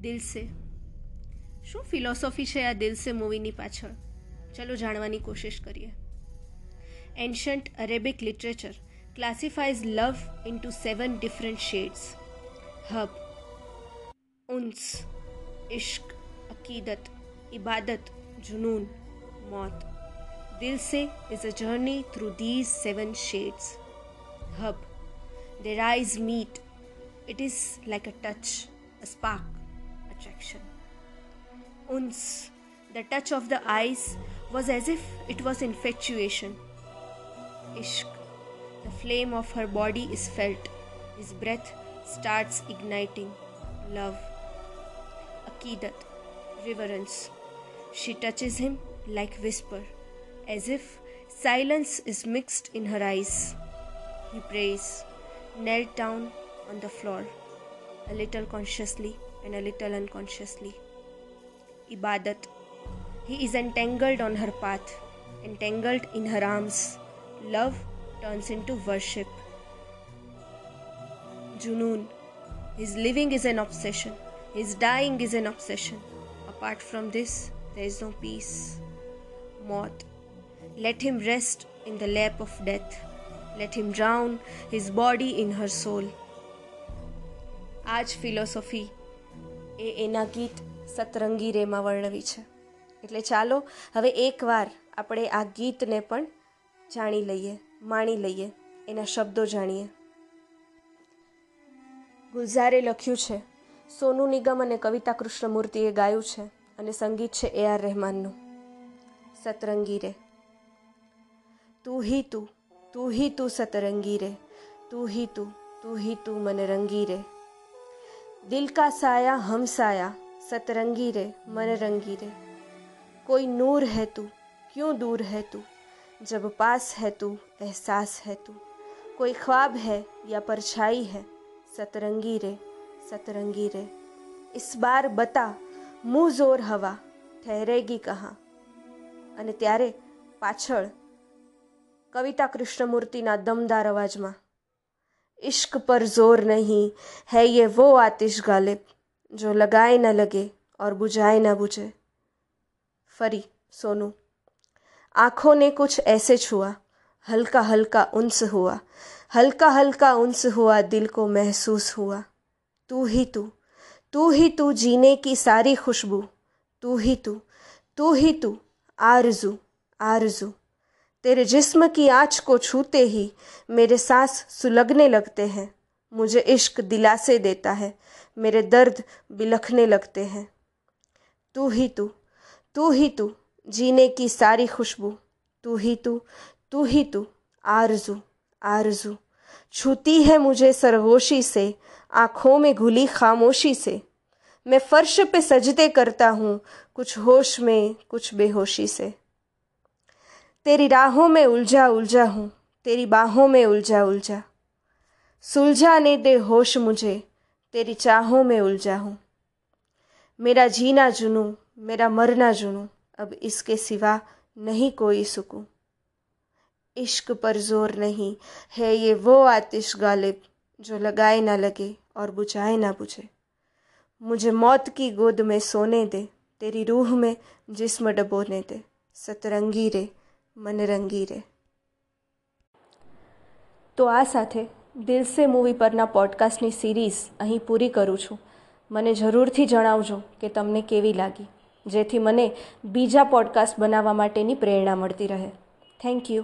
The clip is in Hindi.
દિલ સે શું ફિલોસોફી છે આ દિલ સે મૂવીની પાછળ ચલો જાણવાની કોશિશ કરીએ ancient Arabic literature classifies love into seven different shades hub ઉન્સ ઇશ્ક અકીદત ઇબાદત જુનૂન મોત દિલ સે is a journey through these seven shades hub their eyes meet it is like a touch a spark Attraction uns the touch of the eyes was as if it was infatuation. Ishq the flame of her body is felt. His breath starts igniting. Love akidat reverence. She touches him like whisper as if silence is mixed in her eyes. He prays knelt down on the floor, a little consciously and a little unconsciously. Ibadat. He is entangled on her path, entangled in her arms. Love turns into worship. Junoon. His living is an obsession. His dying is an obsession. Apart from this, there is no peace. Moth. Let him rest in the lap of death. Let him drown his body in her soul. Arch philosophy એ એના ગીત સતરંગી રેમાં વર્ણવી છે. એટલે ચાલો, હવે એકવાર આપણે આ ગીતને પણ જાણી લઈએ, માણી લઈએ, એના શબ્દો જાણીએ. ગુલઝારે લખ્યું છે, સોનુ નિગમ અને કવિતા કૃષ્ણમૂર્તિએ ગાયું છે અને સંગીત છે એ આર રહેમાનનું. સતરંગી રે. તું હી તું તું હી તું સતરંગી રે, તું હી તું તું હી તું મને રંગી રે. दिल का साया हम साया सतरंगी रे मन रंगी रे कोई नूर है तू क्यों दूर है तू जब पास है तू एहसास है तू कोई ख्वाब है या परछाई है सतरंगी रे सतरंगी रे इस बार बता मुंह जोर हवा ठहरेगी कहाँ અને ત્યારે પાછળ कविता कृष्णमूर्ति ना दमदार आवाज में इश्क पर ज़ोर नहीं है ये वो आतिश गालिब जो लगाए न लगे और बुझाए न बुझे। फरी, सोनू, आँखों ने कुछ ऐसे छुआ, हल्का हल्का उन्स हुआ, हल्का हल्का उन्स हुआ, दिल को महसूस हुआ। तू ही तू तू ही तू जीने की सारी खुशबू, तू ही तू तू ही तू, आरज़ू आरज़ू। तेरे जिस्म की आँच को छूते ही मेरे सांस सुलगने लगते हैं, मुझे इश्क दिलासे देता है, मेरे दर्द बिलखने लगते हैं। तू ही तू तू ही तू, जीने की सारी खुशबू, तू ही तू तू ही तू, आरज़ू आरज़ू। छूती है मुझे सरगोशी से, आँखों में घुली खामोशी से। मैं फर्श पे सजदे करता हूँ, कुछ होश में, कुछ बेहोशी से। तेरी राहों में उलझा उलझा हूँ, तेरी बाहों में उलझा उलझा। सुलझाने दे होश मुझे, तेरी चाहों में उलझा हूँ। मेरा जीना जुनू मेरा मरना जुनू अब इसके सिवा नहीं कोई सुकून। इश्क पर ज़ोर नहीं, है ये वो आतिश गालिब जो लगाए ना लगे और बुझाए ना बुझे। मुझे मौत की गोद में सोने दे, तेरी रूह में जिस्म डबोने दे, सतरंगी रे મન રંગી રે તો આ સાથે દિલસે મૂવી પરના પોડકાસ્ટની સિરીઝ અહીં પૂરી કરું છું. મને જરૂરથી જણાવજો કે તમને કેવી લાગી, જેથી મને બીજા પોડકાસ્ટ બનાવવા માટેની પ્રેરણા મળતી રહે. Thank you.